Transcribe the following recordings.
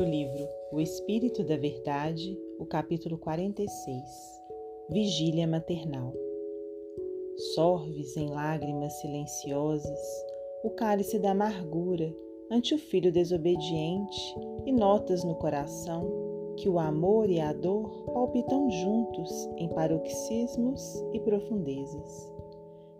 do livro O Espírito da Verdade, o capítulo 46 Vigília Maternal. Sorves em lágrimas silenciosas o cálice da amargura ante o filho desobediente e notas no coração que o amor e a dor palpitam juntos em paroxismos e profundezas.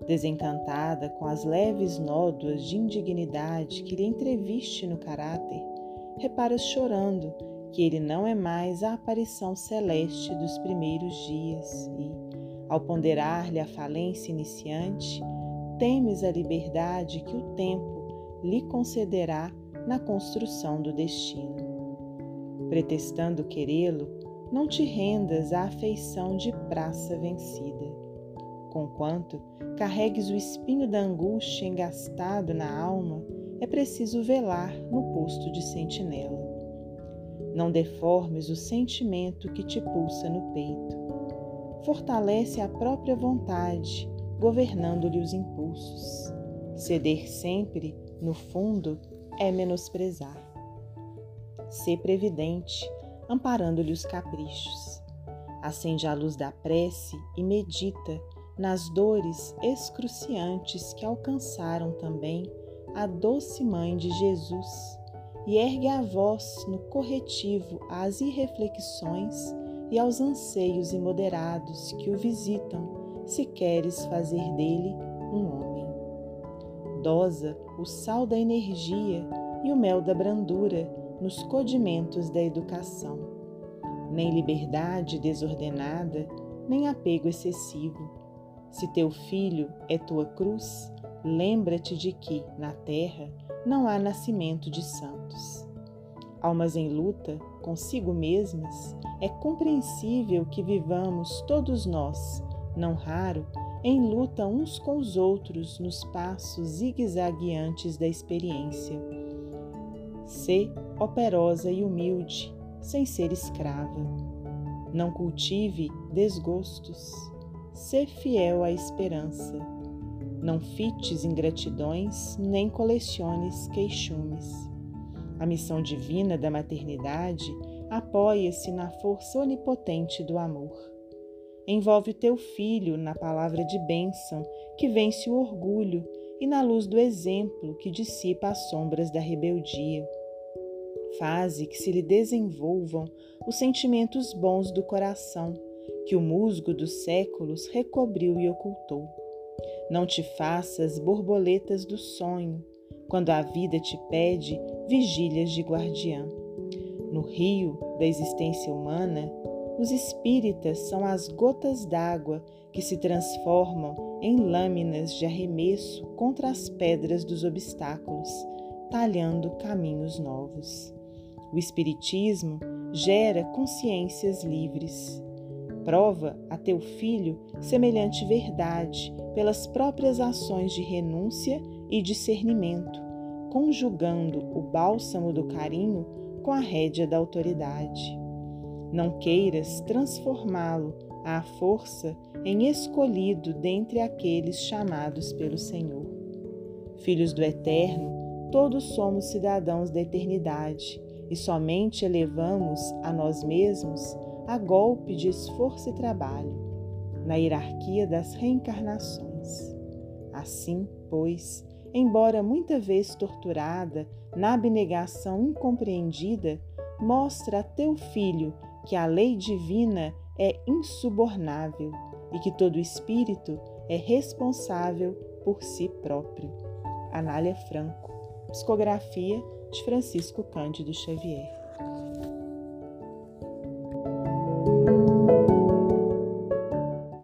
Desencantada com as leves nódoas de indignidade que lhe entreviste no caráter, reparas chorando que ele não é mais a aparição celeste dos primeiros dias e, ao ponderar-lhe a falência iniciante, temes a liberdade que o tempo lhe concederá na construção do destino. Pretextando querê-lo, não te rendas à afeição de praça vencida. Conquanto carregues o espinho da angústia engastado na alma, é preciso velar no posto de sentinela. Não deformes o sentimento que te pulsa no peito. Fortalece a própria vontade, governando-lhe os impulsos. Ceder sempre, no fundo, é menosprezar. Ser previdente, amparando-lhe os caprichos. Acende a luz da prece e medita nas dores excruciantes que alcançaram também a doce mãe de Jesus e ergue a voz no corretivo às irreflexões e aos anseios imoderados que o visitam, se queres fazer dele um homem. Dosa o sal da energia e o mel da brandura nos codimentos da educação. Nem liberdade desordenada, nem apego excessivo. Se teu filho é tua cruz, lembra-te de que, na terra, não há nascimento de santos. Almas em luta consigo mesmas, é compreensível que vivamos todos nós, não raro, em luta uns com os outros nos passos zigue-zagueantes da experiência. Sê operosa e humilde, sem ser escrava. Não cultive desgostos. Sê fiel à esperança não fites ingratidões, nem coleciones queixumes. A missão divina da maternidade apoia-se na força onipotente do amor. Envolve o teu filho na palavra de bênção que vence o orgulho e na luz do exemplo que dissipa as sombras da rebeldia. Faze que se lhe desenvolvam os sentimentos bons do coração que o musgo dos séculos recobriu e ocultou. Não te faças borboletas do sonho, quando a vida te pede vigílias de guardiã. No rio da existência humana, os espíritas são as gotas d'água que se transformam em lâminas de arremesso contra as pedras dos obstáculos, talhando caminhos novos. O Espiritismo gera consciências livres. Prova a teu filho semelhante verdade pelas próprias ações de renúncia e discernimento, conjugando o bálsamo do carinho com a rédea da autoridade. Não queiras transformá-lo à força em escolhido dentre aqueles chamados pelo Senhor. Filhos do Eterno, todos somos cidadãos da eternidade e somente elevamos a nós mesmos a golpe de esforço e trabalho, na hierarquia das reencarnações. Assim, pois, embora muita vez torturada na abnegação incompreendida, mostra a teu filho que a lei divina é insubornável e que todo espírito é responsável por si próprio. Anália Franco, psicografia de Francisco Cândido Xavier.